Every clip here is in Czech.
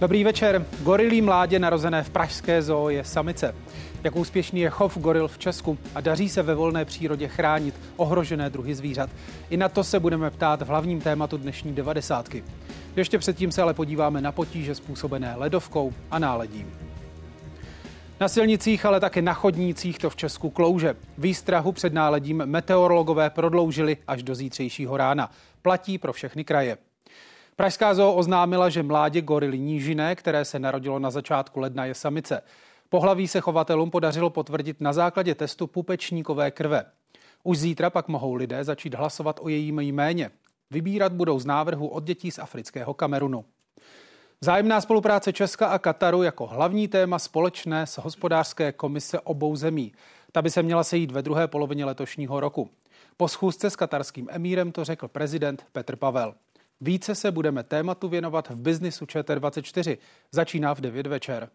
Dobrý večer. Gorilí mládě narozené v Pražské zoo je samice. Jak úspěšný je chov goril v Česku a daří se ve volné přírodě chránit ohrožené druhy zvířat? I na to se budeme ptát v hlavním tématu dnešní devadesátky. Ještě předtím se ale podíváme na potíže způsobené ledovkou a náledím. Na silnicích, ale také na chodnících to v Česku klouže. Výstrahu před náledím meteorologové prodloužili až do zítřejšího rána. Platí pro všechny kraje. Pražská zoo oznámila, že mládě gorily nížiné, které se narodilo na začátku ledna, je samice. Pohlaví se chovatelům podařilo potvrdit na základě testu pupečníkové krve. Už zítra pak mohou lidé začít hlasovat o jejím jméně. Vybírat budou z návrhu od dětí z afrického Kamerunu. Zájemná spolupráce Česka a Kataru jako hlavní téma společné s hospodářské komise obou zemí. Ta by se měla sejít ve druhé polovině letošního roku. Po schůzce s katarským emírem to řekl prezident Petr Pavel. Více se budeme tématu věnovat v biznisu ČT24. Začíná v 9 večer.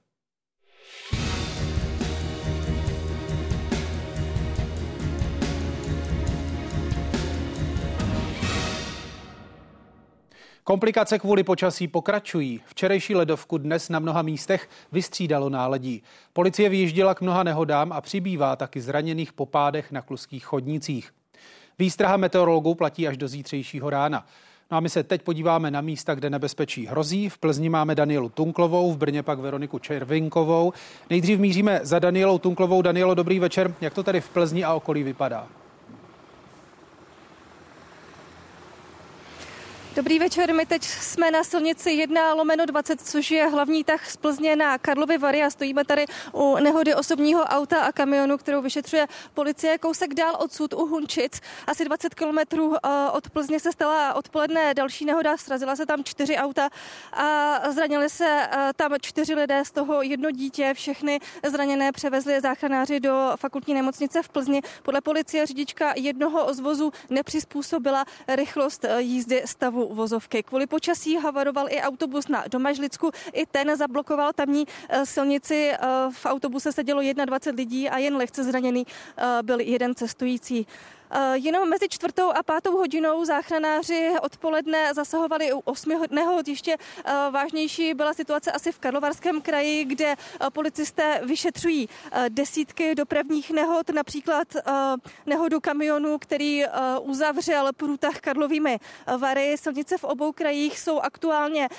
Komplikace kvůli počasí pokračují. Včerejší ledovku dnes na mnoha místech vystřídalo náledí. Policie vyjížděla k mnoha nehodám a přibývá taky zraněných po pádech na kluských chodnicích. Výstraha meteorologů platí až do zítřejšího rána. No a my se teď podíváme na místa, kde nebezpečí hrozí. V Plzni máme Danielu Tunklovou, v Brně pak Veroniku Červinkovou. Nejdřív míříme za Danielou Tunklovou. Danielo, dobrý večer. Jak to tady v Plzni a okolí vypadá? Dobrý večer, my teď jsme na silnici 1 lomeno 20, což je hlavní tah z Plzně na Karlovy Vary a stojíme tady u nehody osobního auta a kamionu, kterou vyšetřuje policie kousek dál odsud u Hunčic. Asi 20 kilometrů eh, od Plzně se stala odpoledne další nehoda, srazila se tam čtyři auta a zranili se eh, tam čtyři lidé, z toho jedno dítě. Všechny zraněné převezli záchranáři do fakultní nemocnice v Plzni. Podle policie řidička jednoho z vozů nepřizpůsobila rychlost eh, jízdy stavu vozovky. Kvůli počasí havaroval i autobus na Domažlicku. I ten zablokoval tamní eh, silnici. Eh, v autobuse sedělo 21 lidí a jen lehce zraněný eh, byl jeden cestující. Eh, jenom mezi čtvrtou a pátou hodinou záchranáři odpoledne zasahovali u osmi nehod. Ještě eh, vážnější byla situace asi v Karlovarském kraji, kde eh, policisté vyšetřují desítky dopravních nehod, například nehodu kamionu, který uzavřel průtah Karlovými Vary. Silnice v obou krajích jsou aktuálně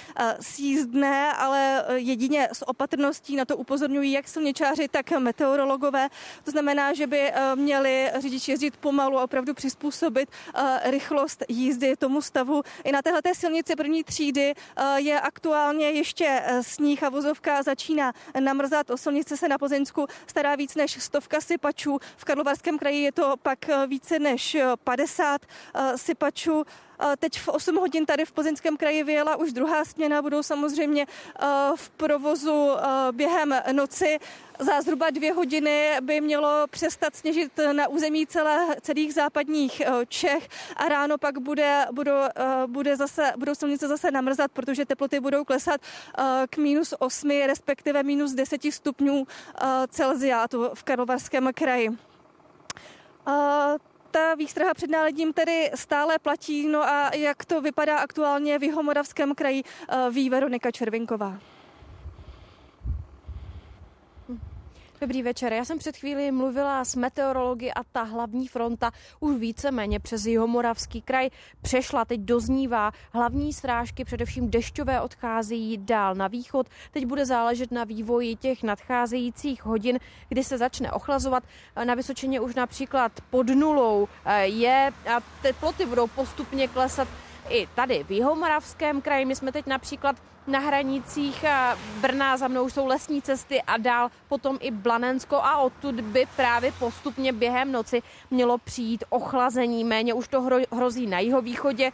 sízdné, ale jedině s opatrností na to upozorňují jak silničáři, tak meteorologové. To znamená, že by měli řidiči jezdit pomalu a opravdu přizpůsobit uh, rychlost jízdy tomu stavu. I na téhle silnici první třídy uh, je aktuálně ještě uh, sníh a vozovka začíná namrzat. O silnice se na Plzeňsku stará víc než stovka sypačů. V Karlovarském kraji je to pak více než 50 sypačů. Teď v 8 hodin tady v Plzeňském kraji vyjela už druhá směna, budou samozřejmě v provozu během noci. Za zhruba dvě hodiny by mělo přestat sněžit na území celé, celých západních Čech a ráno pak bude, budou, bude zase, budou silnice zase namrzat, protože teploty budou klesat k minus 8, respektive minus 10 stupňů Celzia to v Karlovarském kraji ta výstraha před náledím tedy stále platí. No a jak to vypadá aktuálně v Jihomoravském kraji, eh, ví Veronika Červinková. Dobrý večer. Já jsem před chvíli mluvila s meteorology a ta hlavní fronta už víceméně přes Jihomoravský kraj přešla. Teď doznívá. Hlavní srážky, především dešťové, odcházejí dál na východ. Teď bude záležet na vývoji těch nadcházejících hodin, kdy se začne ochlazovat. Na Vysočině už například pod nulou eh, je a teploty budou postupně klesat i tady v Jihomoravském kraji. My jsme teď například na hranicích Brna, za mnou jsou lesní cesty a dál potom i Blanensko a odtud by právě postupně během noci mělo přijít ochlazení. Méně už to hrozí na jihovýchodě.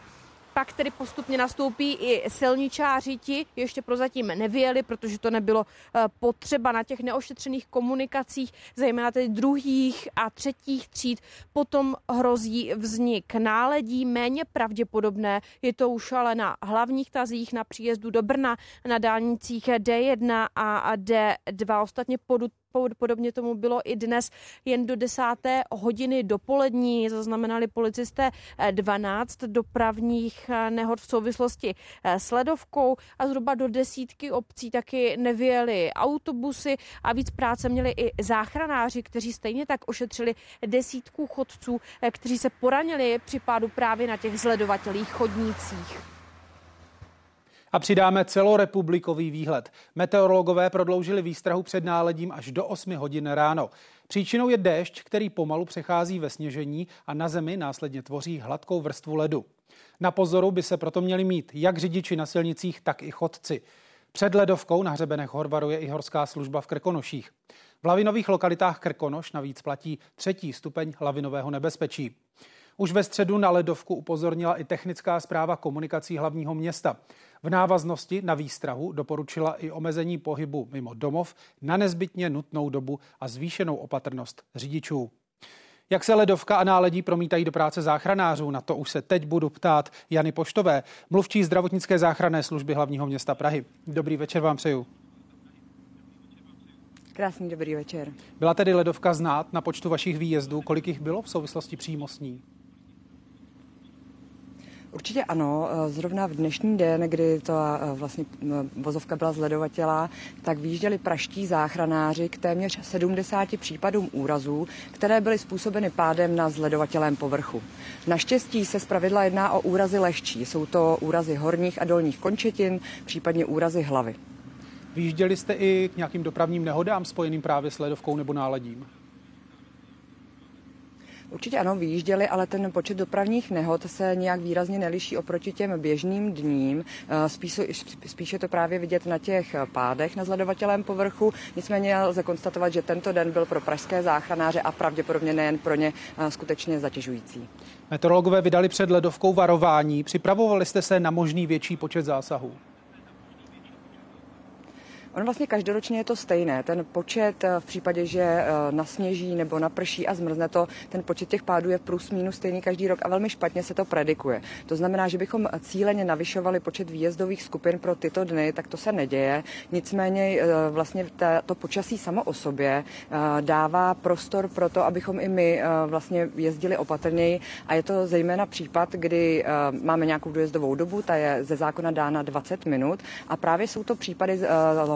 Pak tedy postupně nastoupí i silničáři, ti ještě prozatím nevyjeli, protože to nebylo eh, potřeba na těch neošetřených komunikacích, zejména tedy druhých a třetích tříd. Potom hrozí vznik náledí, méně pravděpodobné. Je to už ale na hlavních tazích na příjezdu do Brna, na dálnicích D1 a D2. Ostatně podobně tomu bylo i dnes jen do desáté hodiny dopolední. Zaznamenali policisté 12 dopravních nehod v souvislosti s ledovkou a zhruba do desítky obcí taky nevyjeli autobusy a víc práce měli i záchranáři, kteří stejně tak ošetřili desítku chodců, kteří se poranili při pádu právě na těch zledovatelých chodnících. A přidáme celorepublikový výhled. Meteorologové prodloužili výstrahu před náledím až do 8 hodin ráno. Příčinou je déšť, který pomalu přechází ve sněžení a na zemi následně tvoří hladkou vrstvu ledu. Na pozoru by se proto měli mít jak řidiči na silnicích, tak i chodci. Před ledovkou na hřebenech Hor varuje i horská služba v Krkonoších. V lavinových lokalitách Krkonoš navíc platí třetí stupeň lavinového nebezpečí. Už ve středu na ledovku upozornila i technická zpráva komunikací hlavního města. V návaznosti na výstrahu doporučila i omezení pohybu mimo domov na nezbytně nutnou dobu a zvýšenou opatrnost řidičů. Jak se ledovka a náledí promítají do práce záchranářů? Na to už se teď budu ptát Jany Poštové, mluvčí zdravotnické záchranné služby hlavního města Prahy. Dobrý večer vám přeju. Krásný dobrý večer. Byla tedy ledovka znát na počtu vašich výjezdů? Kolik jich bylo v souvislosti přímo s ní? Určitě ano. Zrovna v dnešní den, kdy ta eh, vlastně vozovka byla zledovatělá, tak výjížděli praští záchranáři k téměř 70 případům úrazů, které byly způsobeny pádem na zledovatelém povrchu. Naštěstí se zpravidla jedná o úrazy lehčí. Jsou to úrazy horních a dolních končetin, případně úrazy hlavy. Výjížděli jste i k nějakým dopravním nehodám spojeným právě s ledovkou nebo náledím? Určitě ano, vyjížděli, ale ten počet dopravních nehod se nějak výrazně neliší oproti těm běžným dním. Eh, spíše, spíše to právě vidět na těch pádech na zledovatelém povrchu. Nicméně lze konstatovat, že tento den byl pro pražské záchranáře a pravděpodobně nejen pro ně eh, skutečně zatěžující. Meteorologové vydali před ledovkou varování. Připravovali jste se na možný větší počet zásahů? On vlastně každoročně je to stejné. Ten počet eh, v případě, že eh, nasněží nebo naprší a zmrzne to, ten počet těch pádů je plus minus stejný každý rok a velmi špatně se to predikuje. To znamená, že bychom cíleně navyšovali počet výjezdových skupin pro tyto dny, tak to se neděje. Nicméně eh, vlastně to počasí samo o sobě dává prostor pro to, abychom i my vlastně jezdili opatrněji a je to zejména případ, kdy máme nějakou dojezdovou dobu, ta je ze zákona dána 20 minut a právě jsou to případy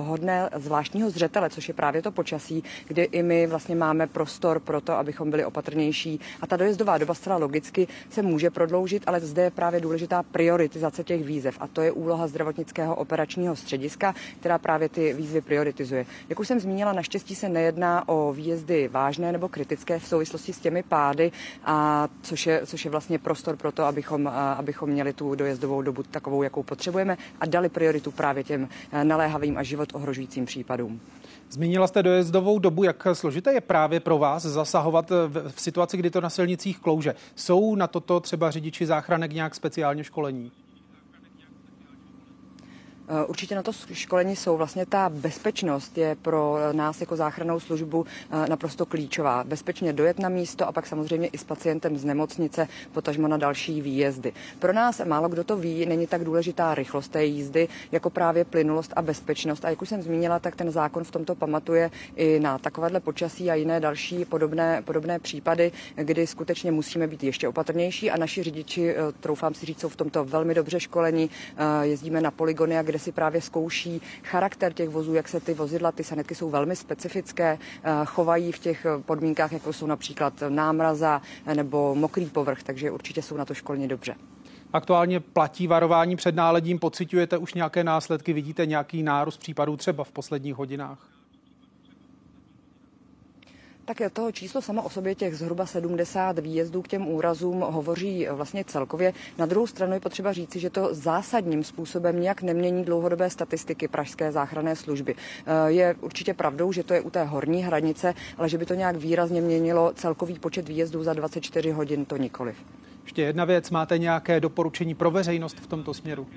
hodné zvláštního zřetele, což je právě to počasí, kdy i my vlastně máme prostor pro to, abychom byli opatrnější. A ta dojezdová doba zcela logicky se může prodloužit, ale zde je právě důležitá prioritizace těch výzev. A to je úloha zdravotnického operačního střediska, která právě ty výzvy prioritizuje. Jak už jsem zmínila, naštěstí se nejedná o výjezdy vážné nebo kritické v souvislosti s těmi pády, a což, je, což je vlastně prostor pro to, abychom, abychom měli tu dojezdovou dobu takovou, jakou potřebujeme a dali prioritu právě těm naléhavým a život ohrožujícím případům. Zmínila jste dojezdovou dobu, jak složité je právě pro vás zasahovat v, situaci, kdy to na silnicích klouže. Jsou na toto třeba řidiči záchranek nějak speciálně školení? Eh, určitě na to školení jsou. Vlastně ta bezpečnost je pro nás jako záchrannou službu eh, naprosto klíčová. Bezpečně dojet na místo a pak samozřejmě i s pacientem z nemocnice, potažmo na další výjezdy. Pro nás málo kdo to ví, není tak důležitá rychlost té jízdy, jako právě plynulost a bezpečnost. A jak už jsem zmínila, tak ten zákon v tomto pamatuje i na takovéhle počasí a jiné další podobné, podobné případy, kdy skutečně musíme být ještě opatrnější a naši řidiči, eh, troufám si říct, jsou v tomto velmi dobře školení. Jezdíme na poligony, kde kde si právě zkouší charakter těch vozů, jak se ty vozidla, ty sanitky jsou velmi specifické, eh, chovají v těch podmínkách, jako jsou například námraza nebo mokrý povrch, takže určitě jsou na to školně dobře. Aktuálně platí varování před náledím, pocitujete už nějaké následky, vidíte nějaký nárůst případů třeba v posledních hodinách? Tak toho číslo samo o sobě těch zhruba 70 výjezdů k těm úrazům hovoří vlastně celkově. Na druhou stranu je potřeba říci, že to zásadním způsobem nějak nemění dlouhodobé statistiky Pražské záchranné služby. Eh, je určitě pravdou, že to je u té horní hranice, ale že by to nějak výrazně měnilo celkový počet výjezdů za 24 hodin, to nikoliv. Ještě jedna věc, máte nějaké doporučení pro veřejnost v tomto směru?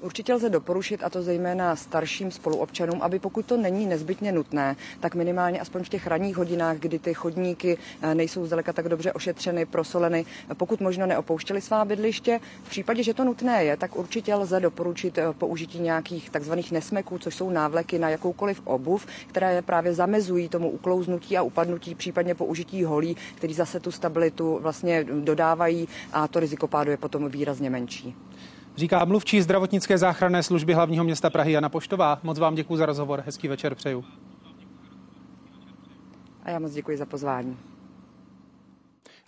Určitě lze doporučit, a to zejména starším spoluobčanům, aby pokud to není nezbytně nutné, tak minimálně aspoň v těch ranních hodinách, kdy ty chodníky eh, nejsou zdaleka tak dobře ošetřeny, prosoleny, pokud možno neopouštěli svá bydliště. V případě, že to nutné je, tak určitě lze doporučit eh, použití nějakých takzvaných nesmeků, což jsou návleky na jakoukoliv obuv, které právě zamezují tomu uklouznutí a upadnutí, případně použití holí, který zase tu stabilitu vlastně dodávají a to riziko pádu je potom výrazně menší. Říká mluvčí zdravotnické záchranné služby hlavního města Prahy Jana Poštová. Moc vám děkuji za rozhovor, hezký večer přeju. A já moc děkuji za pozvání.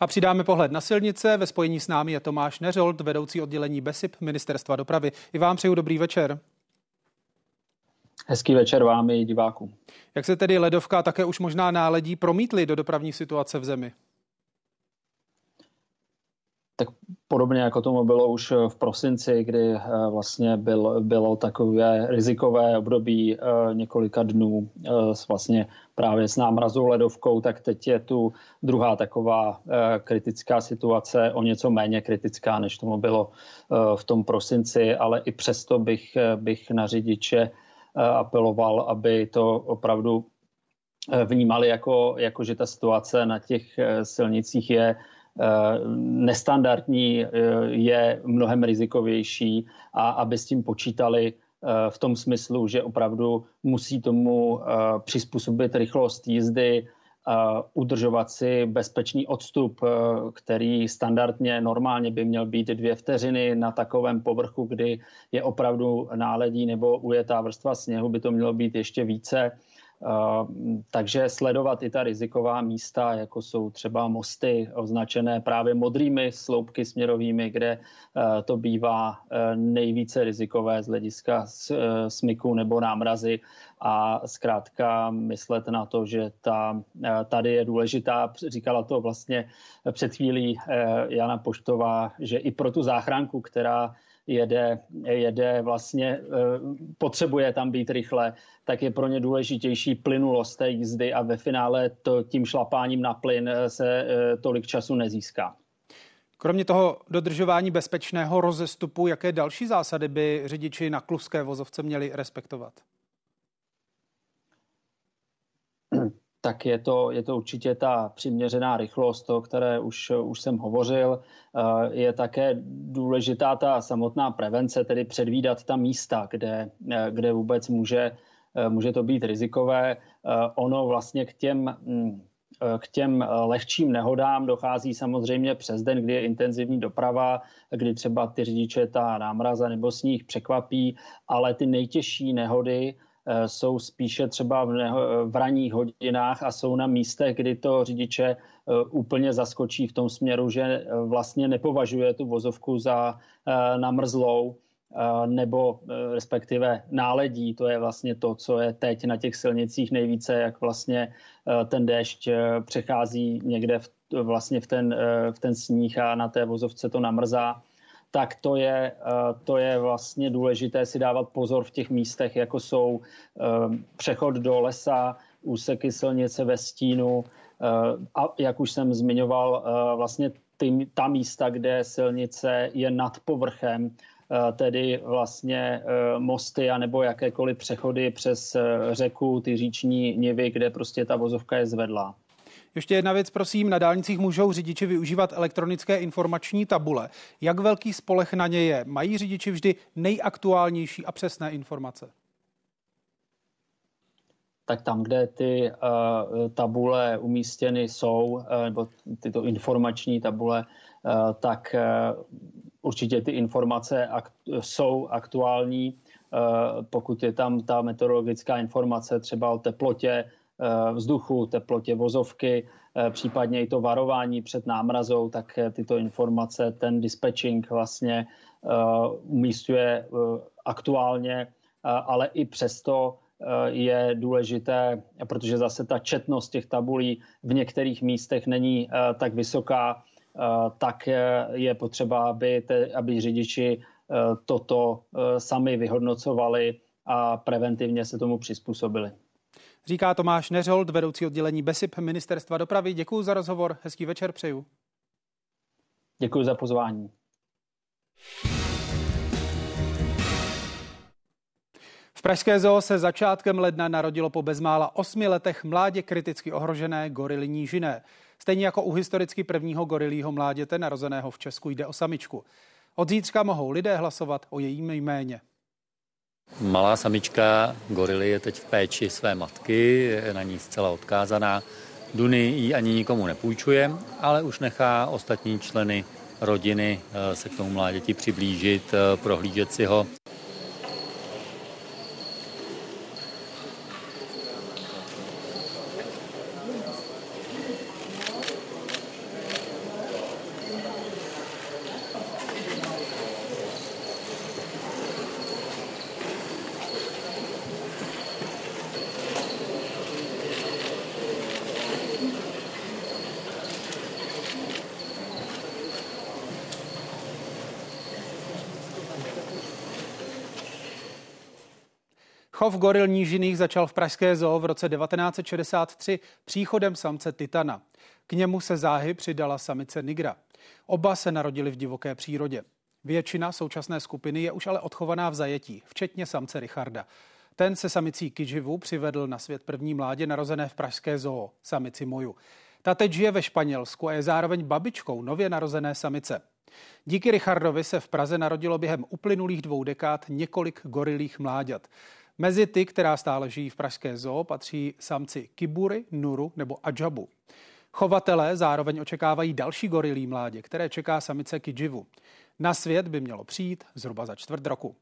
A přidáme pohled na silnice. Ve spojení s námi je Tomáš Neřold, vedoucí oddělení BESIP Ministerstva dopravy. I vám přeju dobrý večer. Hezký večer vám i divákům. Jak se tedy ledovka také už možná náledí promítly do dopravní situace v zemi? Tak podobně jako tomu bylo už v prosinci, kdy eh, vlastně byl, bylo takové rizikové období eh, několika dnů eh, vlastně právě s námrazou ledovkou, tak teď je tu druhá taková kritická situace, o něco méně kritická, než tomu bylo v tom prosinci, ale i přesto bych, bych na řidiče apeloval, aby to opravdu vnímali jako, jako, že ta situace na těch silnicích je Eh, nestandardní, eh, je mnohem rizikovější a aby s tím počítali eh, v tom smyslu, že opravdu musí tomu přizpůsobit rychlost jízdy, udržovat si bezpečný odstup, který standardně normálně by měl být dvě vteřiny na takovém povrchu, kdy je opravdu náledí nebo ujetá vrstva sněhu, by to mělo být ještě více takže sledovat i ta riziková místa, jako jsou třeba mosty označené právě modrými sloupky směrovými, kde eh, to bývá eh, nejvíce rizikové z hlediska eh, smyku nebo námrazy. A zkrátka myslet na to, že ta, tady je důležitá, říkala to vlastně před chvílí Jana Poštová, že i pro tu záchranku, která jede, jede vlastně, eh, potřebuje tam být rychle, tak je pro ně důležitější plynulost té jízdy a ve finále to tím šlapáním na plyn eh, se eh, tolik času nezíská. Kromě toho dodržování bezpečného rozestupu, jaké další zásady by řidiči na kluské vozovce měli respektovat? Tak je to, je to určitě ta přiměřená rychlost, o které už, už jsem hovořil. Eh, je také důležitá ta samotná prevence, tedy předvídat ta místa, kde, eh, kde vůbec může, eh, může to být rizikové. Ono vlastně k těm hm, k těm lehčím nehodám dochází samozřejmě přes den, kdy je intenzivní doprava, kdy třeba ty řidiče ta námraza nebo sníh překvapí, ale ty nejtěžší nehody Eh, jsou spíše třeba v, neho, v ranních hodinách a jsou na místech, kdy to řidiče eh, úplně zaskočí v tom směru, že eh, vlastně nepovažuje tu vozovku za namrzlou nebo respektive náledí, to je vlastně to, co je teď na těch silnicích nejvíce, jak vlastně ten déšť přechází někde v, vlastně v ten, v ten sníh a na té vozovce to namrzá tak to je, eh, to je vlastně důležité si dávat pozor v těch místech, jako jsou eh, přechod do lesa, úseky silnice ve stínu eh, a jak už jsem zmiňoval, vlastně ty, ta místa, kde silnice je nad povrchem, tedy vlastně mosty anebo jakékoliv přechody přes řeku, ty říční nivy, kde prostě ta vozovka je zvedlá. Ještě jedna věc, prosím, na dálnicích můžou řidiči využívat elektronické informační tabule. Jak velký spolech na ně je? Mají řidiči vždy nejaktuálnější a přesné informace? tak tam, kde ty uh, tabule umístěny jsou, uh, nebo tyto informační tabule, uh, tak uh, určitě ty informace akt, jsou aktuální. Uh, pokud je tam ta meteorologická informace třeba o teplotě, vzduchu, teplotě vozovky, eh, případně i to varování před námrazou, tak eh, tyto informace ten dispatching vlastně umístuje aktuálně, ale i přesto je důležité, protože zase ta četnost těch tabulí v některých místech není tak vysoká, tak je potřeba, aby, te, aby řidiči toto sami vyhodnocovali a preventivně se tomu přizpůsobili. Říká Tomáš Neřold, vedoucí oddělení BESIP Ministerstva dopravy. Děkuji za rozhovor, hezký večer přeju. Děkuji za pozvání. V Pražské zoo se začátkem ledna narodilo po bezmála osmi letech mládě kriticky ohrožené gorily nížiné. Stejně jako u historicky prvního gorilího mláděte narozeného v Česku jde o samičku. Od zítřka mohou lidé hlasovat o jejím jméně. Malá samička gorily je teď v péči své matky, je na ní zcela odkázaná. Duny ji ani nikomu nepůjčuje, ale už nechá ostatní členy rodiny eh, se k tomu mláděti přiblížit, eh, prohlížet si ho. Chov goril nížiných začal v Pražské zoo v roce 1963 příchodem samce Titana. K němu se záhy přidala samice Nigra. Oba se narodili v divoké přírodě. Většina současné skupiny je už ale odchovaná v zajetí, včetně samce Richarda. Ten se samicí Kiživu přivedl na svět první mládě narozené v Pražské zoo, samici Moju. Ta teď žije ve Španělsku a je zároveň babičkou nově narozené samice. Díky Richardovi se v Praze narodilo během uplynulých dvou dekád několik gorilých mláďat. Mezi ty, která stále žijí v Pražské zoo, patří samci Kibury, Nuru nebo Ajabu. Chovatelé zároveň očekávají další gorilí mládě, které čeká samice Kijivu. Na svět by mělo přijít zhruba za čtvrt roku.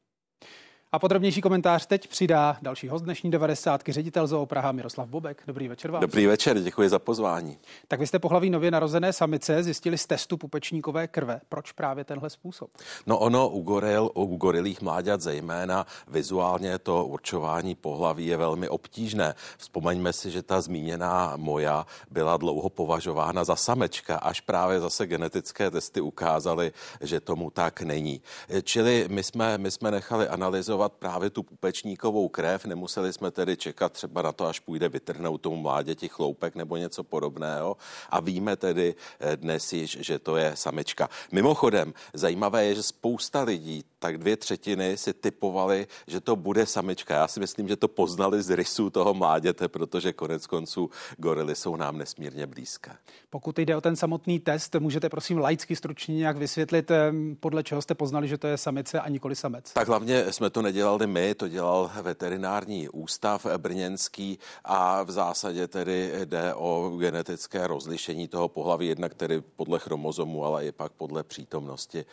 A podrobnější komentář teď přidá další host dnešní 90. ředitel Zoo Praha Miroslav Bobek. Dobrý večer vám. Dobrý večer, děkuji za pozvání. Tak vy jste pohlaví nově narozené samice zjistili z testu pupečníkové krve. Proč právě tenhle způsob? No ono u goril, u gorilých mláďat zejména vizuálně to určování pohlaví je velmi obtížné. Vzpomeňme si, že ta zmíněná moja byla dlouho považována za samečka, až právě zase genetické testy ukázaly, že tomu tak není. Čili my jsme, my jsme nechali analyzovat analyzovat právě tu pupečníkovou krev. Nemuseli jsme tedy čekat třeba na to, až půjde vytrhnout tomu mláděti chloupek nebo něco podobného. A víme tedy eh, dnes již, že to je samička. Mimochodem, zajímavé je, že spousta lidí, tak dvě třetiny si typovali, že to bude samička. Já si myslím, že to poznali z rysů toho mláděte, protože konec konců gorily jsou nám nesmírně blízké. Pokud jde o ten samotný test, můžete prosím laicky stručně nějak vysvětlit, podle čeho jste poznali, že to je samice a nikoli samec? Tak hlavně jsme to nedělali my, to dělal veterinární ústav brněnský a v zásadě tedy jde o genetické rozlišení toho pohlaví, jednak tedy podle chromozomu, ale i pak podle přítomnosti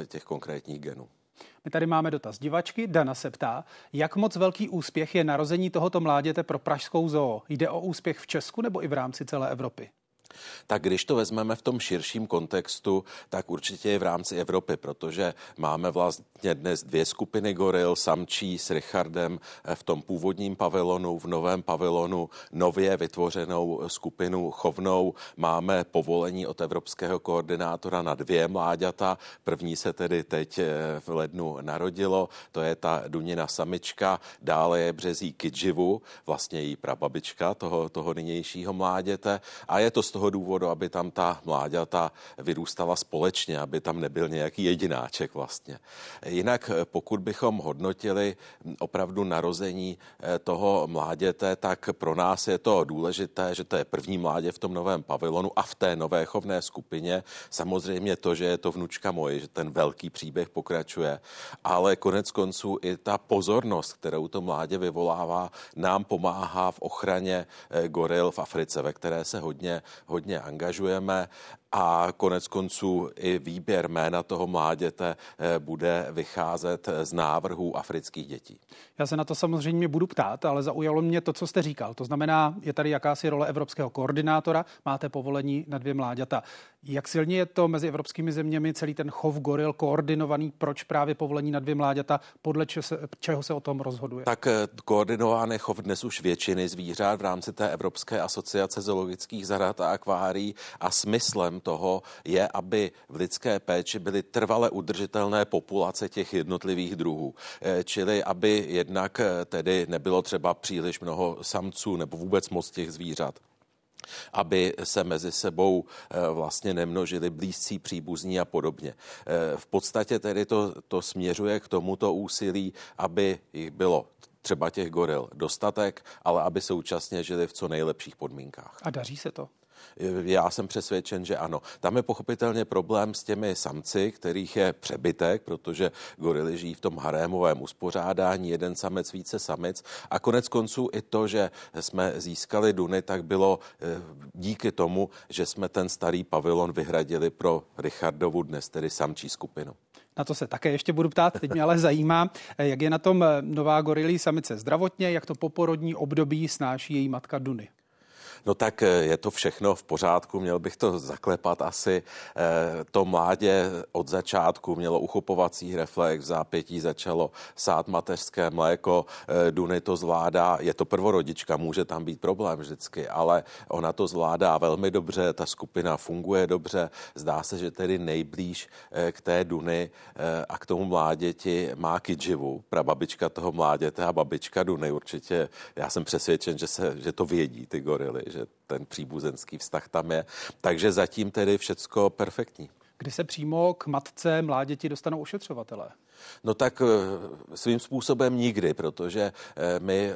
eh, těch konkrétních genů. My tady máme dotaz divačky. Dana se ptá, jak moc velký úspěch je narození tohoto mláděte pro Pražskou zoo? Jde o úspěch v Česku nebo i v rámci celé Evropy? Tak když to vezmeme v tom širším kontextu, tak určitě je v rámci Evropy, protože máme vlastně dnes dvě skupiny goril, samčí s Richardem v tom původním pavilonu, v novém pavilonu nově vytvořenou skupinu chovnou. Máme povolení od evropského koordinátora na dvě mláďata. První se tedy teď eh, v lednu narodilo, to je ta Dunina samička, dále je březí Kidživu, vlastně její prababička toho, toho nynějšího mláděte a je to z toho toho důvodu, aby tam ta mláďata vyrůstala společně, aby tam nebyl nějaký jedináček vlastně. Jinak pokud bychom hodnotili opravdu narození eh, toho mláděte, tak pro nás je to důležité, že to je první mládě v tom novém pavilonu a v té nové chovné skupině. Samozřejmě to, že je to vnučka moje, že ten velký příběh pokračuje, ale konec konců i ta pozornost, kterou to mládě vyvolává, nám pomáhá v ochraně eh, goril v Africe, ve které se hodně, hodně angažujeme a konec konců i výběr jména toho mláděte eh, bude vycházet z návrhů afrických dětí. Já se na to samozřejmě budu ptát, ale zaujalo mě to, co jste říkal. To znamená, je tady jakási role evropského koordinátora, máte povolení na dvě mláďata. Jak silně je to mezi evropskými zeměmi celý ten chov goril koordinovaný? Proč právě povolení na dvě mláďata? Podle čeho se o tom rozhoduje? Tak eh, koordinovaný chov dnes už většiny zvířat v rámci té Evropské asociace zoologických zahrad a akvárií a smyslem toho je, aby v lidské péči byly trvale udržitelné populace těch jednotlivých druhů. Eh, čili aby jednak eh, tedy nebylo třeba příliš mnoho samců nebo vůbec moc těch zvířat aby se mezi sebou eh, vlastně nemnožili blízcí příbuzní a podobně. V podstatě tedy to, to směřuje k tomuto úsilí, aby jich bylo třeba těch goril dostatek, ale aby současně žili v co nejlepších podmínkách. A daří se to? Já jsem přesvědčen, že ano. Tam je pochopitelně problém s těmi samci, kterých je přebytek, protože gorily žijí v tom harémovém uspořádání, jeden samec, více samic. A konec konců i to, že jsme získali Duny, tak bylo eh, díky tomu, že jsme ten starý pavilon vyhradili pro Richardovu dnes, tedy samčí skupinu. Na to se také ještě budu ptát, teď mě ale zajímá, eh, jak je na tom eh, nová gorilí samice zdravotně, jak to poporodní období snáší její matka Duny. No tak eh, je to všechno v pořádku, měl bych to zaklepat asi. Eh, to mládě od začátku mělo uchopovací reflex, v zápětí začalo sát mateřské mléko, eh, Duny to zvládá, je to prvorodička, může tam být problém vždycky, ale ona to zvládá velmi dobře, ta skupina funguje dobře, zdá se, že tedy nejblíž k té Duny a k tomu mláděti má Kidživu, prababička toho mláděte a babička Duny určitě. Já jsem přesvědčen, že, se, že to vědí ty gorily, že ten příbuzenský vztah tam je. Takže zatím tedy všecko perfektní. Kdy se přímo k matce mláděti dostanou ošetřovatelé? No tak eh, svým způsobem nikdy, protože eh, my eh,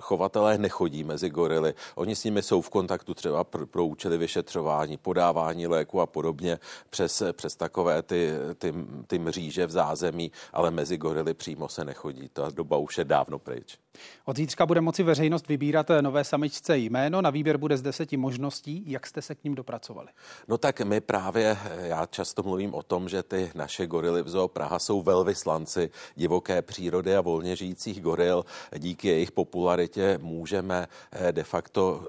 chovatelé nechodí mezi gorily. Oni s nimi jsou v kontaktu třeba pro, pro účely vyšetřování, podávání léku a podobně přes, přes takové ty, ty, ty mříže v zázemí, ale mezi gorily přímo se nechodí. Ta doba už je dávno pryč. Od zítřka bude moci veřejnost vybírat nové samičce jméno. Na výběr bude z deseti možností. Jak jste se k ním dopracovali? No tak my právě, já často mluvím o tom, že ty naše gorily v Zoo Praha jsou velvyslanci divoké přírody a volně žijících goril. Díky jejich popularitě můžeme eh, de facto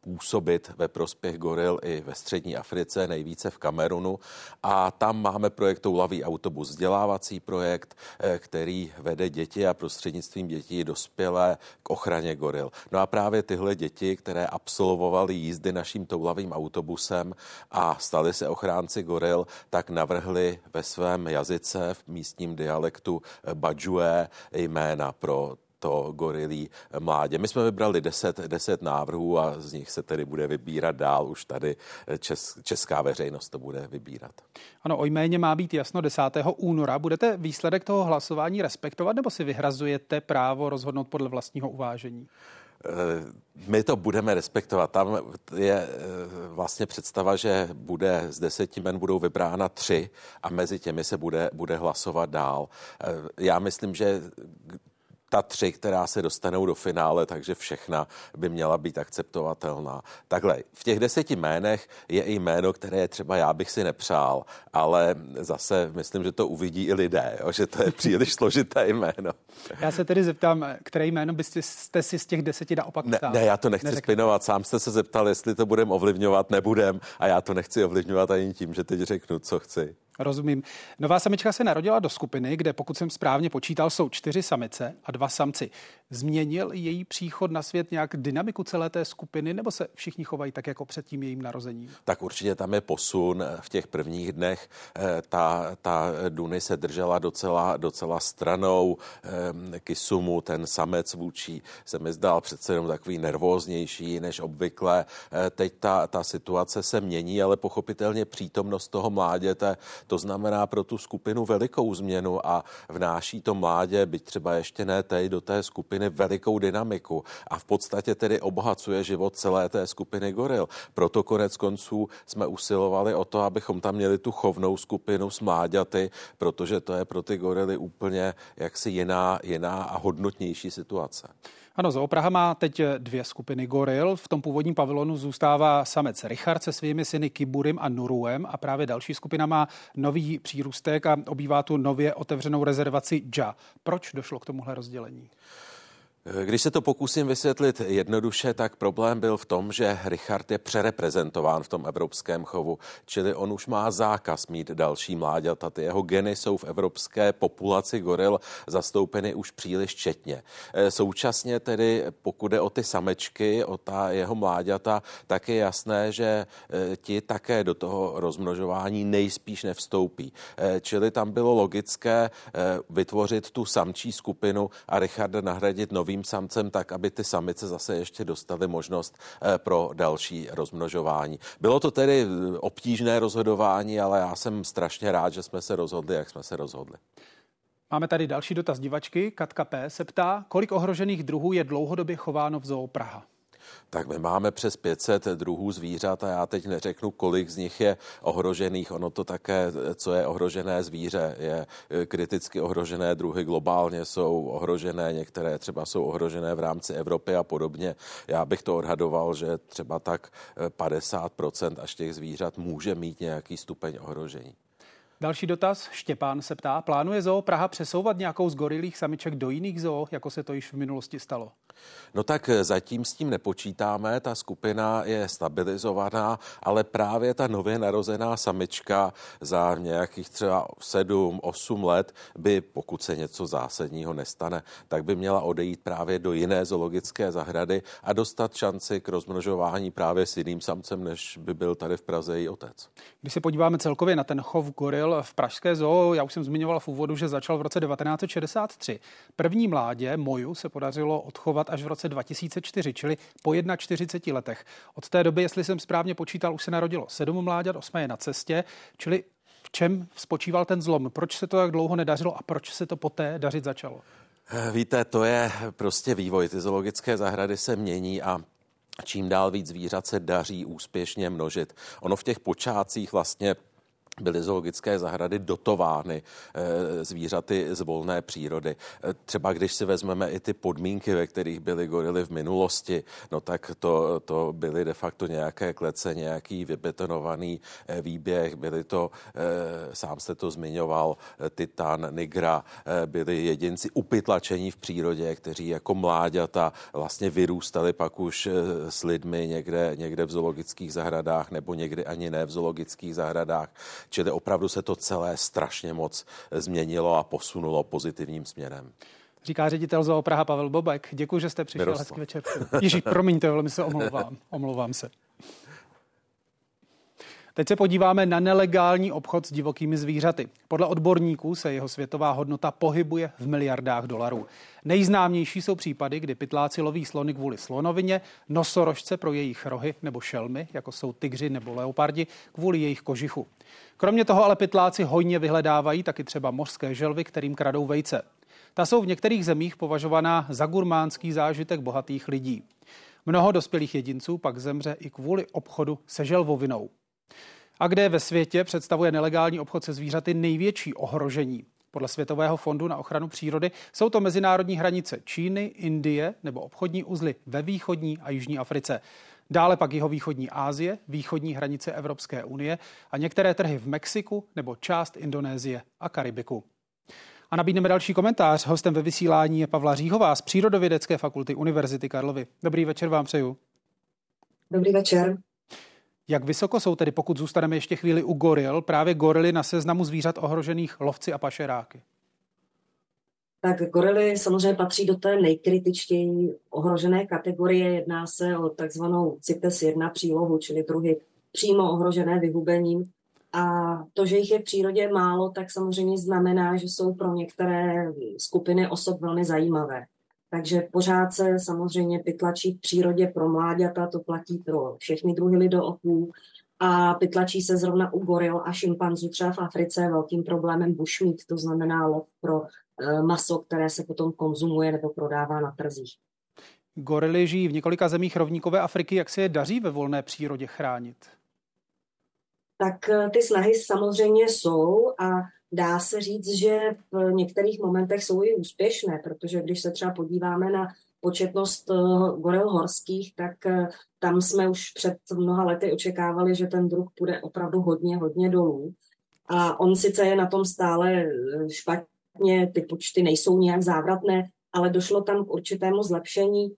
působit ve prospěch goril i ve střední Africe, nejvíce v Kamerunu. A tam máme projekt Toulavý autobus, vzdělávací projekt, eh, který vede děti a prostřednictvím dětí dospělé k ochraně goril. No a právě tyhle děti, které absolvovaly jízdy naším toulavým autobusem a stali se ochránci goril, tak navrhli ve svém jazyce v místním dialektu Badžue jména pro to gorilí mládě. My jsme vybrali 10, 10 návrhů a z nich se tedy bude vybírat dál. Už tady čes, česká veřejnost to bude vybírat. Ano, o jméně má být jasno 10. února. Budete výsledek toho hlasování respektovat nebo si vyhrazujete právo rozhodnout podle vlastního uvážení? Eh, my to budeme respektovat. Tam je eh, vlastně představa, že bude z deseti men budou vybrána tři a mezi těmi se bude, bude hlasovat dál. Eh, já myslím, že ta tři, která se dostanou do finále, takže všechna by měla být akceptovatelná. Takhle, v těch deseti jménech je i jméno, které třeba já bych si nepřál, ale zase myslím, že to uvidí i lidé, jo, že to je příliš složité jméno. Já se tedy zeptám, které jméno byste jste si z těch deseti naopak ne, ne, já to nechci Neřekl. spinovat. Sám jste se zeptal, jestli to budeme ovlivňovat, nebudem a já to nechci ovlivňovat ani tím, že teď řeknu, co chci. Rozumím. Nová samička se narodila do skupiny, kde, pokud jsem správně počítal, jsou čtyři samice a dva samci. Změnil její příchod na svět nějak dynamiku celé té skupiny, nebo se všichni chovají tak jako před tím jejím narozením? Tak určitě tam je posun. V těch prvních dnech eh, ta, ta Duny se držela docela, docela stranou. Eh, Kisumu, ten samec vůči, se mi zdál přece jenom takový nervóznější než obvykle. Eh, teď ta, ta situace se mění, ale pochopitelně přítomnost toho mláděte to znamená pro tu skupinu velikou změnu a vnáší to mládě, byť třeba ještě ne teď, do té skupiny velikou dynamiku a v podstatě tedy obohacuje život celé té skupiny goril. Proto konec konců jsme usilovali o to, abychom tam měli tu chovnou skupinu s mláďaty, protože to je pro ty gorily úplně jaksi jiná, jiná a hodnotnější situace. Ano, Zoo Praha má teď dvě skupiny goril. V tom původním pavilonu zůstává samec Richard se svými syny Kiburim a Nuruem a právě další skupina má nový přírůstek a obývá tu nově otevřenou rezervaci Dža. Proč došlo k tomuhle rozdělení? Když se to pokusím vysvětlit jednoduše, tak problém byl v tom, že Richard je přereprezentován v tom evropském chovu, čili on už má zákaz mít další mláďata. Ty jeho geny jsou v evropské populaci goril zastoupeny už příliš četně. E, současně tedy, pokud je o ty samečky, o ta jeho mláďata, tak je jasné, že e, ti také do toho rozmnožování nejspíš nevstoupí. E, čili tam bylo logické vytvořit tu samčí skupinu a Richarda nahradit nový novým samcem tak, aby ty samice zase ještě dostaly možnost pro další rozmnožování. Bylo to tedy obtížné rozhodování, ale já jsem strašně rád, že jsme se rozhodli, jak jsme se rozhodli. Máme tady další dotaz divačky. Katka P. se ptá, kolik ohrožených druhů je dlouhodobě chováno v zoo Praha? Tak my máme přes 500 druhů zvířat a já teď neřeknu, kolik z nich je ohrožených. Ono to také, co je ohrožené zvíře, je kriticky ohrožené druhy globálně jsou ohrožené, některé třeba jsou ohrožené v rámci Evropy a podobně. Já bych to odhadoval, že třeba tak 50% až těch zvířat může mít nějaký stupeň ohrožení. Další dotaz. Štěpán se ptá, plánuje zoo Praha přesouvat nějakou z gorilých samiček do jiných zoo, jako se to již v minulosti stalo? No tak zatím s tím nepočítáme, ta skupina je stabilizovaná, ale právě ta nově narozená samička za nějakých třeba 7-8 let by, pokud se něco zásadního nestane, tak by měla odejít právě do jiné zoologické zahrady a dostat šanci k rozmnožování právě s jiným samcem, než by byl tady v Praze její otec. Když se podíváme celkově na ten chov goril v Pražské zoo, já už jsem zmiňoval v úvodu, že začal v roce 1963. První mládě, Moju, se podařilo odchovat až v roce 2004, čili po 41 letech. Od té doby, jestli jsem správně počítal, už se narodilo sedm mláďat, osmé je na cestě, čili v čem spočíval ten zlom? Proč se to tak dlouho nedařilo a proč se to poté dařit začalo? Víte, to je prostě vývoj. Ty zoologické zahrady se mění a čím dál víc zvířat se daří úspěšně množit. Ono v těch počátcích vlastně byly zoologické zahrady dotovány eh, zvířaty z volné přírody. Eh, třeba když si vezmeme i ty podmínky, ve kterých byly gorily v minulosti, no tak to, to byly de facto nějaké klece, nějaký vybetonovaný eh, výběh, byly to, sám jste to zmiňoval, titan, nigra, byli jedinci upytlačení v přírodě, kteří jako mláďata vlastně vyrůstali pak už s lidmi někde, někde v zoologických zahradách nebo někdy ani ne v zoologických zahradách. Čili opravdu se to celé strašně moc změnilo a posunulo pozitivním směrem. Říká ředitel zoo Praha Pavel Bobek. Děkuji, že jste přišel. Miroslav. Hezký večer. Ježíš, promiňte, velmi se omlouvám. Omlouvám se. Teď se podíváme na nelegální obchod s divokými zvířaty. Podle odborníků se jeho světová hodnota pohybuje v miliardách dolarů. Nejznámější jsou případy, kdy pytláci loví slony kvůli slonovině, nosorožce pro jejich rohy nebo šelmy, jako jsou tygři nebo leopardi, kvůli jejich kožichu. Kromě toho ale pytláci hojně vyhledávají taky třeba mořské želvy, kterým kradou vejce. Ta jsou v některých zemích považovaná za gurmánský zážitek bohatých lidí. Mnoho dospělých jedinců pak zemře i kvůli obchodu se želvovinou. A kde ve světě představuje nelegální obchod se zvířaty největší ohrožení? Podle Světového fondu na ochranu přírody jsou to mezinárodní hranice Číny, Indie nebo obchodní uzly ve východní a jižní Africe. Dále pak jeho východní Asie, východní hranice Evropské unie a některé trhy v Mexiku nebo část Indonésie a Karibiku. A nabídneme další komentář. Hostem ve vysílání je Pavla Říhová z Přírodovědecké fakulty Univerzity Karlovy. Dobrý večer vám přeju. Dobrý večer. Jak vysoko jsou tedy, pokud zůstaneme ještě chvíli u goril, právě gorily na seznamu zvířat ohrožených lovci a pašeráky? Tak gorily samozřejmě patří do té nejkritičtěji ohrožené kategorie. Jedná se o takzvanou CITES 1 přílohu, čili druhy přímo ohrožené vyhubením. A to, že jich je v přírodě málo, tak samozřejmě znamená, že jsou pro některé skupiny osob velmi zajímavé. Takže pořád se samozřejmě pytlačí v přírodě pro mláďata, to platí pro všechny druhy lidoopů a pytlačí se zrovna u goril a šimpanzů třeba v Africe velkým problémem bushmeat, to znamená lov pro e, maso, které se potom konzumuje nebo prodává na trzích. Gorily žijí v několika zemích rovníkové Afriky. Jak se je daří ve volné přírodě chránit? Tak e, ty snahy samozřejmě jsou a dá se říct, že v některých momentech jsou i úspěšné, protože když se třeba podíváme na početnost eh, goril horských, tak eh, tam jsme už před mnoha lety očekávali, že ten druh půjde opravdu hodně, hodně dolů. A on sice je na tom stále eh, špatně, ty počty nejsou nějak závratné, ale došlo tam k určitému zlepšení.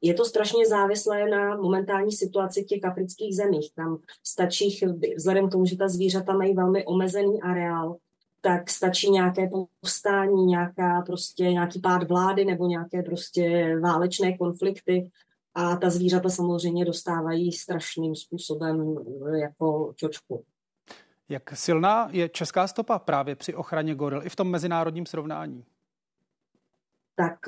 Je to strašně závislé na momentální situaci v těch afrických zemích. Tam stačí, vzhledem k tomu, že ta zvířata mají velmi omezený areál, tak stačí nějaké povstání, nějaká prostě nějaký pád vlády nebo nějaké prostě válečné konflikty a ta zvířata samozřejmě dostávají strašným způsobem jako čočku. Jak silná je česká stopa právě při ochraně goril i v tom mezinárodním srovnání? Tak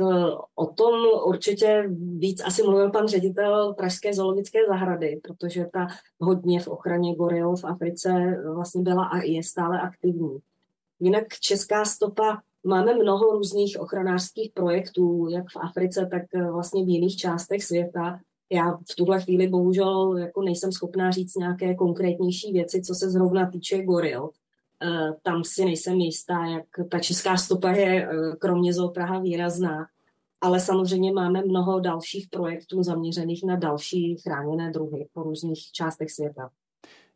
o tom určitě víc asi mluvil pan ředitel Pražské zoologické zahrady, protože ta hodně v ochraně goril v Africe vlastně byla a je stále aktivní. Jinak česká stopa Máme mnoho různých ochranářských projektů, jak v Africe, tak eh, vlastně v jiných částech světa. Já v tuhle chvíli bohužel jako nejsem schopná říct nějaké konkrétnější věci, co se zrovna týče goril. Eh, tam si nejsem jistá, jak ta česká stopa je eh, kromě zoo Praha výrazná, ale samozřejmě máme mnoho dalších projektů zaměřených na další chráněné druhy po různých částech světa.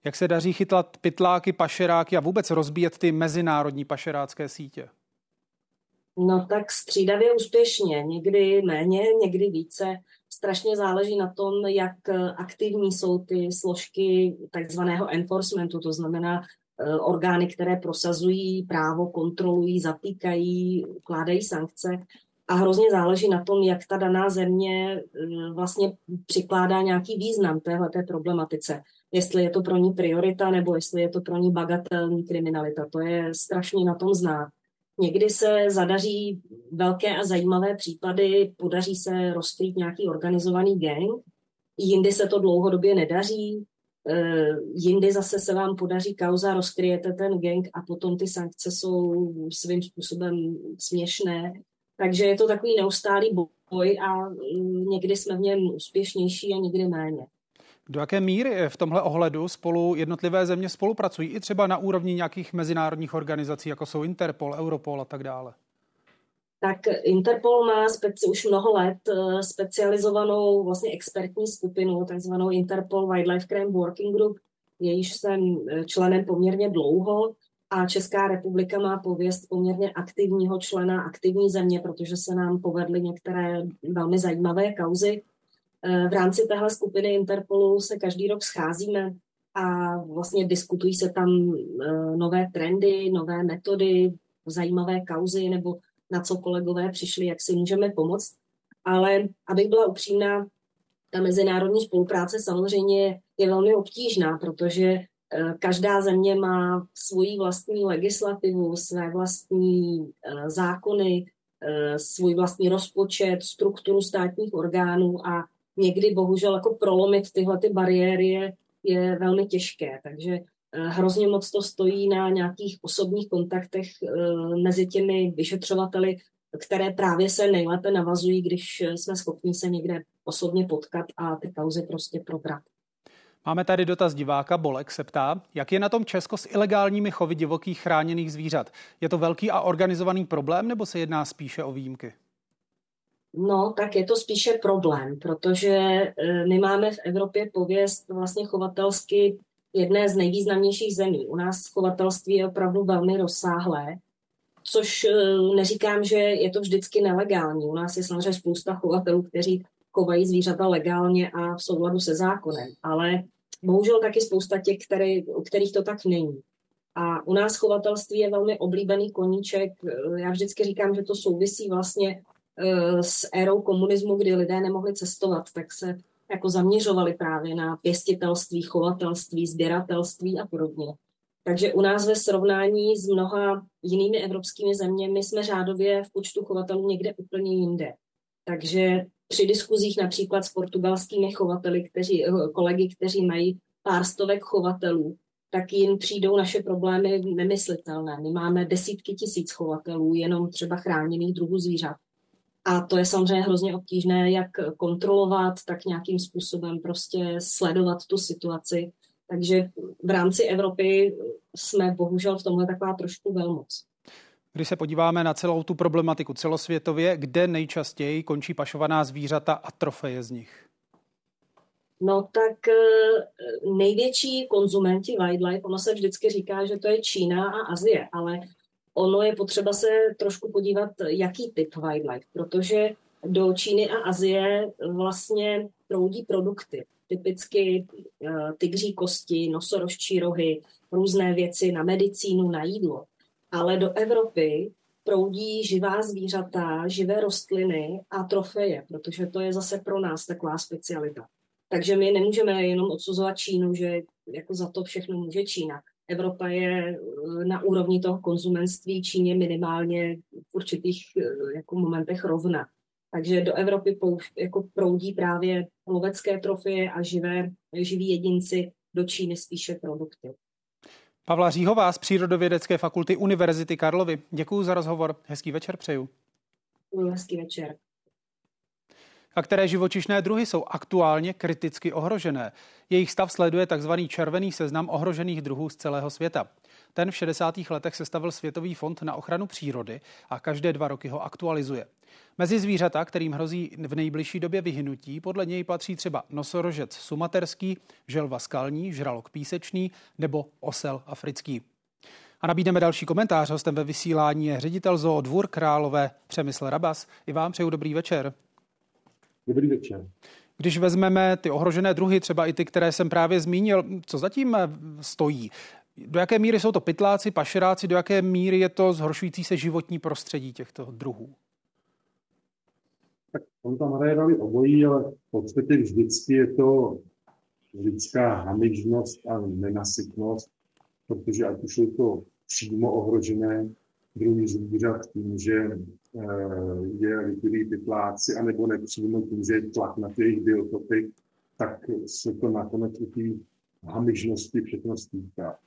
Jak se daří chytlat pytláky, pašeráky a vůbec rozbíjet ty mezinárodní pašerácké sítě? No tak střídavě úspěšně, někdy méně, někdy více. Strašně záleží na tom, jak aktivní jsou ty složky takzvaného enforcementu, to znamená eh, orgány, které prosazují právo, kontrolují, zatýkají, ukládají sankce. A hrozně záleží na tom, jak ta daná země eh, vlastně přikládá nějaký význam téhleté problematice. Jestli je to pro ní priorita, nebo jestli je to pro ní bagatelní kriminalita. To je strašně na tom znát. Někdy se zadaří velké a zajímavé případy, podaří se rozkrýt nějaký organizovaný gang, jindy se to dlouhodobě nedaří, eh, jindy zase se vám podaří kauza, rozkryjete ten gang a potom ty sankce jsou svým způsobem směšné. Takže je to takový neustálý boj a mm, někdy jsme v něm úspěšnější a někdy méně. Do jaké míry v tomhle ohledu spolu jednotlivé země spolupracují i třeba na úrovni nějakých mezinárodních organizací, jako jsou Interpol, Europol a tak dále? Tak Interpol má speci- už mnoho let eh, specializovanou vlastně expertní skupinu, takzvanou Interpol Wildlife Crime Working Group, jejíž jsem eh, členem poměrně dlouho a Česká republika má pověst poměrně aktivního člena, aktivní země, protože se nám povedly některé velmi zajímavé kauzy. Eh, v rámci téhle skupiny Interpolu se každý rok scházíme a vlastně diskutují se tam nové trendy, nové metody, zajímavé kauzy nebo na co kolegové přišli, jak si můžeme pomoct. Ale abych byla upřímná, ta mezinárodní spolupráce samozřejmě je velmi obtížná, protože eh, každá země má svoji vlastní legislativu, své vlastní zákony, svůj vlastní rozpočet, strukturu státních orgánů a někdy bohužel jako prolomit tyhle ty bariéry je, je velmi těžké. Takže eh, hrozně moc to stojí na nějakých osobních kontaktech eh, mezi těmi vyšetřovateli, které právě se nejlépe navazují, když jsme schopni se někde osobně potkat a ty kauzy prostě probrat. Máme tady dotaz diváka. Bolek se ptá, jak je na tom Česko s ilegálními chovy divokých chráněných zvířat? Je to velký a organizovaný problém, nebo se jedná spíše o výjimky? No, tak je to spíše problém, protože my máme v Evropě pověst vlastně chovatelsky jedné z nejvýznamnějších zemí. U nás chovatelství je opravdu velmi rozsáhlé, což e, neříkám, že je to vždycky nelegální. U nás je samozřejmě spousta chovatelů, kteří chovají zvířata legálně a v souladu se zákonem, ale bohužel taky spousta těch, který, u kterých to tak není. A u nás chovatelství je velmi oblíbený koníček. E, já vždycky říkám, že to souvisí vlastně Eh, s érou komunismu, kdy lidé nemohli cestovat, tak se jako zaměřovali právě na pěstitelství, chovatelství, sběratelství a podobně. Takže u nás ve srovnání s mnoha jinými evropskými zeměmi jsme řádově v počtu chovatelů někde úplně jinde. Takže při diskuzích například s portugalskými chovateli, kteří, kolegy, kteří mají pár stovek chovatelů, tak jim přijdou naše problémy nemyslitelné. My máme desítky tisíc chovatelů, jenom třeba chráněných druhů zvířat. A to je samozřejmě hrozně obtížné, jak kontrolovat, tak nějakým způsobem prostě sledovat tu situaci. Takže v rámci Evropy jsme bohužel v tomhle taková trošku velmoc. Když se podíváme na celou tu problematiku celosvětově, kde nejčastěji končí pašovaná zvířata a trofeje z nich? No tak eh, největší konzumenti wildlife, ono se vždycky říká, že to je Čína a Azie, ale ono je potřeba se trošku podívat, jaký typ wildlife, protože do Číny a Azie vlastně proudí produkty. Typicky uh, tygří kosti, nosorožčí rohy, různé věci na medicínu, na jídlo. Ale do Evropy proudí živá zvířata, živé rostliny a trofeje, protože to je zase pro nás taková specialita. Takže my nemůžeme jenom odsuzovat Čínu, že jako za to všechno může Čína Evropa je na úrovni toho konzumenství Číně minimálně v určitých jako momentech rovna. Takže do Evropy pou, jako proudí právě lovecké trofie a živé, živí jedinci, do Číny spíše produkty. Pavla Říhová z Přírodovědecké fakulty Univerzity Karlovy. Děkuji za rozhovor. Hezký večer přeju. Hezký večer. A které živočišné druhy jsou aktuálně kriticky ohrožené? Jejich stav sleduje tzv. červený seznam ohrožených druhů z celého světa. Ten v 60. letech sestavil Světový fond na ochranu přírody a každé dva roky ho aktualizuje. Mezi zvířata, kterým hrozí v nejbližší době vyhynutí, podle něj patří třeba nosorožec sumaterský, želva skalní, žralok písečný nebo osel africký. A nabídneme další komentář. Hostem ve vysílání je ředitel zoo Dvůr Králové Přemysl Rabas. I vám přeju dobrý večer. Dobrý večer. Když vezmeme ty ohrožené druhy, třeba i ty, které jsem právě zmínil, co zatím stojí? Do jaké míry jsou to pytláci, pašeráci, do jaké míry je to zhoršující se životní prostředí těchto druhů? Tak on tam hraje roli obojí, ale v podstatě vždycky je to lidská hamižnost a nenasytnost, protože ať už jsou to přímo ohrožené druhy zvířat tím, že eh, je likvidují pytláci, anebo nepřímo tím, že je tlak na ty jejich biotopy, tak se to nakonec u té hamižnosti všechno stýká.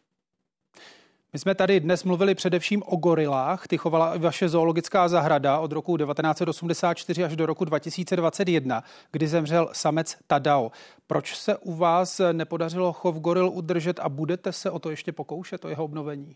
My jsme tady dnes mluvili především o gorilách. Ty chovala vaše zoologická zahrada od roku 1984 až do roku 2021, kdy zemřel samec Tadao. Proč se u vás nepodařilo chov goril udržet a budete se o to ještě pokoušet, o jeho obnovení?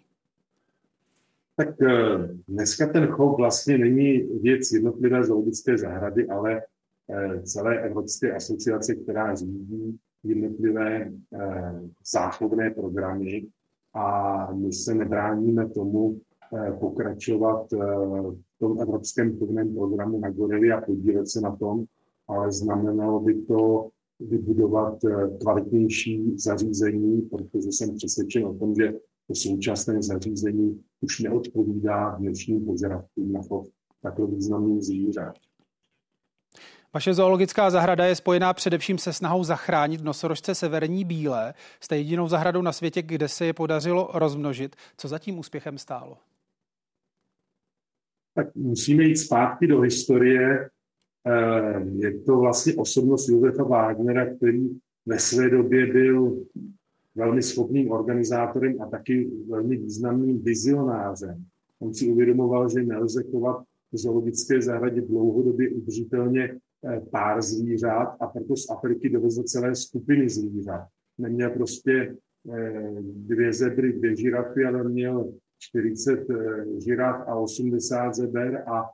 Tak eh, dneska ten chov vlastně není věc jednotlivé zoologické zahrady, ale eh, celé Evropské asociace, která řídí jednotlivé eh, záchovné programy. A my se nebráníme tomu pokračovat v tom evropském chovném programu na gorily a podílet se na tom, ale znamenalo by to vybudovat kvalitnější zařízení, protože jsem přesvědčen o tom, že to současné zařízení už neodpovídá dnešním požadavkům na chov takhle významných zvířat. Vaše zoologická zahrada je spojená především se snahou zachránit nosorožce severní bílé. Jste jedinou zahradou na světě, kde se je podařilo rozmnožit. Co za tím úspěchem stálo? Tak musíme jít zpátky do historie. Eh, je to vlastně osobnost Josefa Wagnera, který ve své době byl velmi schopným organizátorem a taky velmi významným vizionářem. On si uvědomoval, že nelze chovat v zoologické zahradě dlouhodobě udržitelně eh, pár zvířat a proto z Afriky dovezl celé skupiny zvířat. Neměl prostě eh, dvě zebry, dvě žirafy, ale měl 40 eh, žiraf a 80 zeber a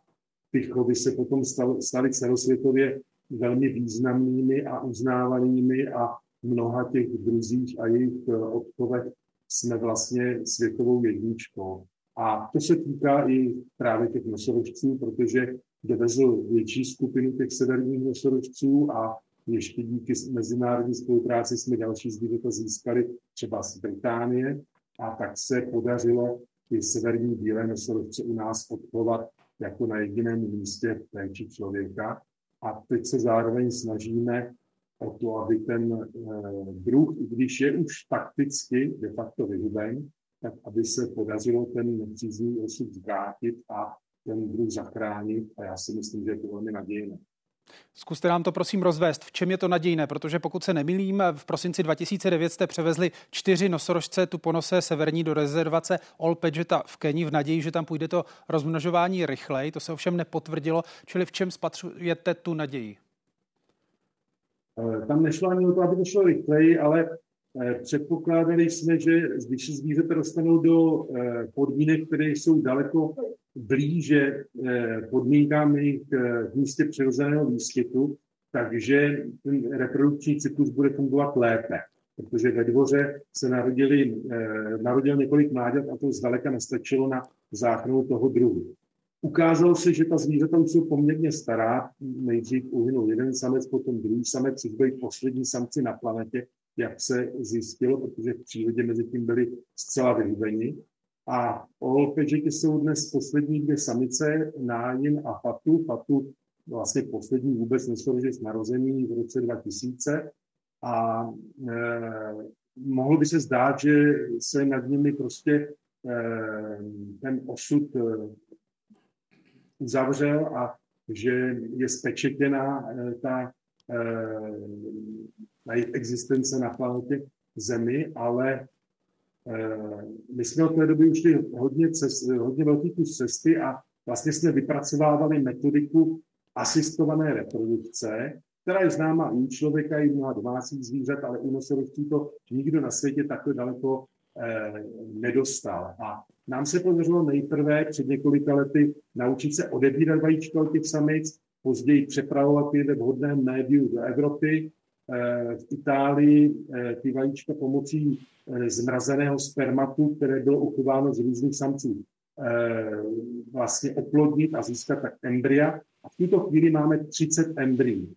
ty chovy se potom staly celosvětově velmi významnými a uznávanými a mnoha těch druzích a jejich eh, odchovech jsme vlastně světovou jedničkou. A to se týká i právě těch nosorožců, protože dovezl větší skupinu těch severních nosorožců a ještě díky mezinárodní spolupráci jsme další zvířata získali třeba z Británie a tak se podařilo ty severní bílé nosorožce u nás odchovat jako na jediném místě péči člověka. A teď se zároveň snažíme o to, aby ten eh, druh, i když je už takticky de facto vyhuben, tak aby se podařilo ten nepříznivý osud zvrátit a ten druh zachránit. A já si myslím, že je to velmi nadějné. Zkuste nám to prosím rozvést. V čem je to nadějné? Protože pokud se nemýlím, v prosinci 2009 jste převezli čtyři nosorožce tu ponose severní do rezervace Olpegeta v Keni v naději, že tam půjde to rozmnožování rychleji. To se ovšem nepotvrdilo. Čili v čem spatřujete tu naději? Eh, tam nešlo ani o to, aby to šlo rychleji, ale eh, předpokládali jsme, že když se zvířata dostanou do eh, podmínek, které jsou daleko blíže podmínkám jejich v místě přirozeného výskytu, takže ten reprodukční cyklus bude fungovat lépe. Protože ve dvoře se narodili, narodil několik mláďat a to zdaleka nestačilo na záchranu toho druhu. Ukázalo se, že ta zvířata už jsou poměrně stará. Nejdřív uhynul jeden samec, potom druhý samec, což byli poslední samci na planetě, jak se zjistilo, protože v přírodě mezi tím byli zcela vyhubeni. A olpežeky jsou dnes poslední dvě samice, Nájin a Fatu. Fatu vlastně poslední vůbec nesorožec narozený v roce 2000. A e, mohlo by se zdát, že se nad nimi prostě ten osud uzavřel a že je spečetěná ta, ta jejich existence na planetě Zemi, ale my jsme od té doby už hodně, cest, hodně velký kus cesty a vlastně jsme vypracovávali metodiku asistované reprodukce, která je známa i u člověka, i u mnoha domácích zvířat, ale u nosorožců to nikdo na světě takhle daleko eh, nedostal. A nám se podařilo nejprve před několika lety naučit se odebírat vajíčka od těch samic, později přepravovat je ve vhodném médiu do Evropy. Eh, v Itálii eh, ty vajíčka pomocí eh, zmrazeného spermatu, které bylo uchováno z různých samců, vlastně oplodnit a získat tak embrya. A v tuto chvíli máme 30 embryí.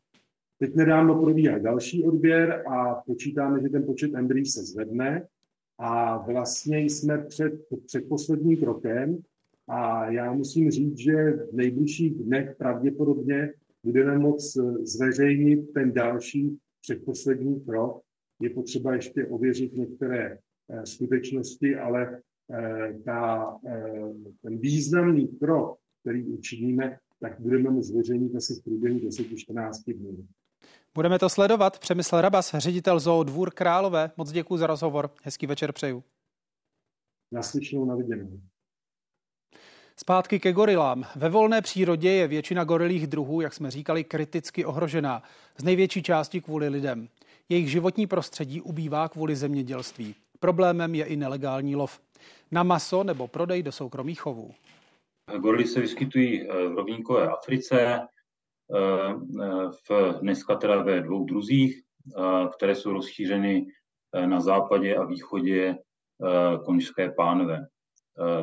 Teď nedávno probíhá další odběr a počítáme, že ten počet embryí se zvedne a vlastně jsme před, před posledním krokem a já musím říct, že v nejbližších dnech pravděpodobně budeme moct zveřejnit ten další předposlední krok. Je potřeba ještě ověřit některé eh, skutečnosti, ale eh, ta, eh, ten významný krok, který učiníme, tak budeme mu zveřejnit asi v průběhu 10-14 dnů. Budeme to sledovat. Přemysl Rabas, ředitel zoo Dvůr Králové. Moc děkuji za rozhovor. Hezký večer přeju. Naslyšenou na viděnou. Zpátky ke gorilám. Ve volné přírodě je většina gorilých druhů, jak jsme říkali, kriticky ohrožená. Z největší části kvůli lidem. Jejich životní prostředí ubývá kvůli zemědělství. Problémem je i nelegální lov. Na maso nebo prodej do soukromých chovů. Gorily se vyskytují eh, v rovníkové Africe, v, dneska teda ve dvou druzích, eh, které jsou rozšířeny na západě a východě konžské pánve.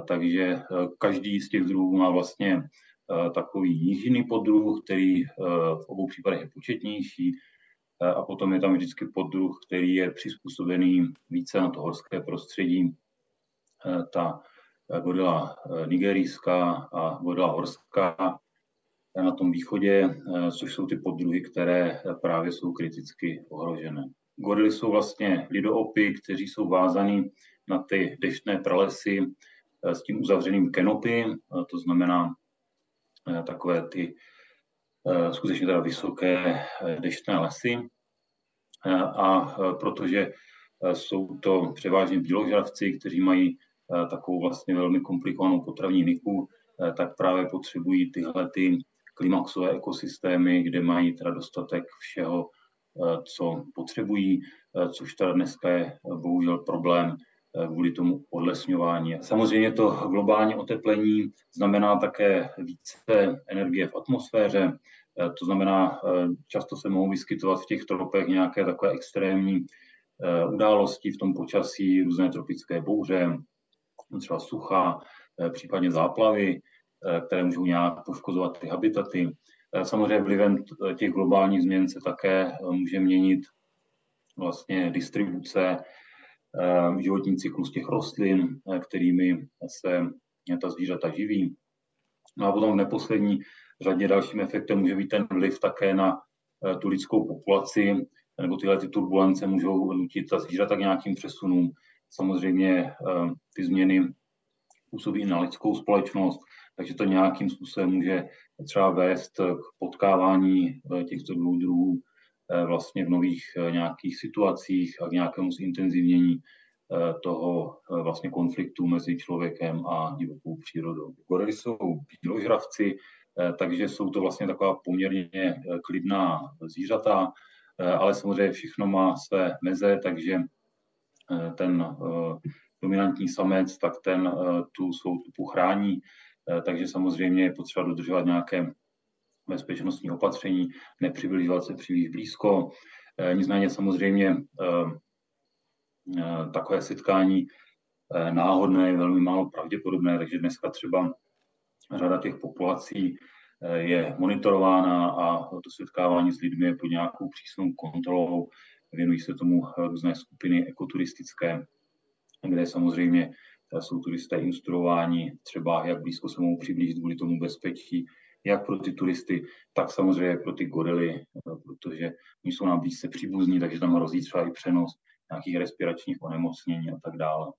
Takže každý z těch druhů má vlastně takový nížinný podruh, který v obou případech je početnější a potom je tam vždycky podruh, který je přizpůsobený více na to horské prostředí. Ta gorila eh, nigerijská a gorila horská na tom východě, eh, což jsou ty poddruhy, které právě jsou kriticky ohrožené. Gorily jsou vlastně lidoopy, kteří jsou vázaní na ty deštné pralesy eh, s tím uzavřeným kenopy, to znamená takové ty skutečně teda vysoké deštné lesy. A protože jsou to převážně bíložravci, kteří mají Eh, takovou vlastně velmi komplikovanou potravní niku, eh, tak právě potřebují tyhle ty klimaxové ekosystémy, kde mají teda dostatek všeho, eh, co potřebují, což teda dneska je bohužel problém kvůli tomu odlesňování. Samozřejmě to globální oteplení znamená také více energie v atmosféře, to znamená, často se mohou vyskytovat v těch tropech nějaké takové extrémní události v tom počasí, různé tropické bouře, třeba sucha, eh, případně záplavy, eh, které můžou nějak poškozovat ty habitaty. Eh, samozřejmě vlivem těch globálních změn se také může měnit vlastně distribuce, životní cyklus těch rostlin, kterými se ta zvířata živí. No a potom v neposlední řadě dalším efektem může být ten vliv také na tu lidskou populaci, nebo tyhle ty turbulence můžou nutit ta zvířata k nějakým přesunům. Samozřejmě ty změny působí na lidskou společnost, takže to nějakým způsobem může třeba vést k potkávání eh, těchto dvou druhů eh, vlastně v nových eh, nějakých situacích a k nějakému zintenzivnění toho vlastně konfliktu mezi člověkem a divokou přírodou. Gorily jsou bíložravci, takže jsou to vlastně taková poměrně klidná zvířata, ale samozřejmě všechno má své meze, takže ten dominantní samec, tak ten eh, tu svou tupu chrání, eh, takže samozřejmě je potřeba dodržovat nějaké bezpečnostní opatření, nepřibližovat se příliš blízko. Eh, nicméně samozřejmě takové setkání náhodné je velmi málo pravděpodobné, takže dneska třeba řada těch populací je monitorována a to setkávání s lidmi je pod nějakou přísnou kontrolou. Věnují se tomu různé skupiny ekoturistické, kde samozřejmě eh, jsou turisté instruováni třeba, jak blízko se mohou přiblížit kvůli tomu bezpečí, jak pro ty turisty, tak samozřejmě pro ty gorily, eh, protože oni jsou nám blízce příbuzní, takže tam hrozí třeba i přenos nějakých respiračních onemocnění a tak dále.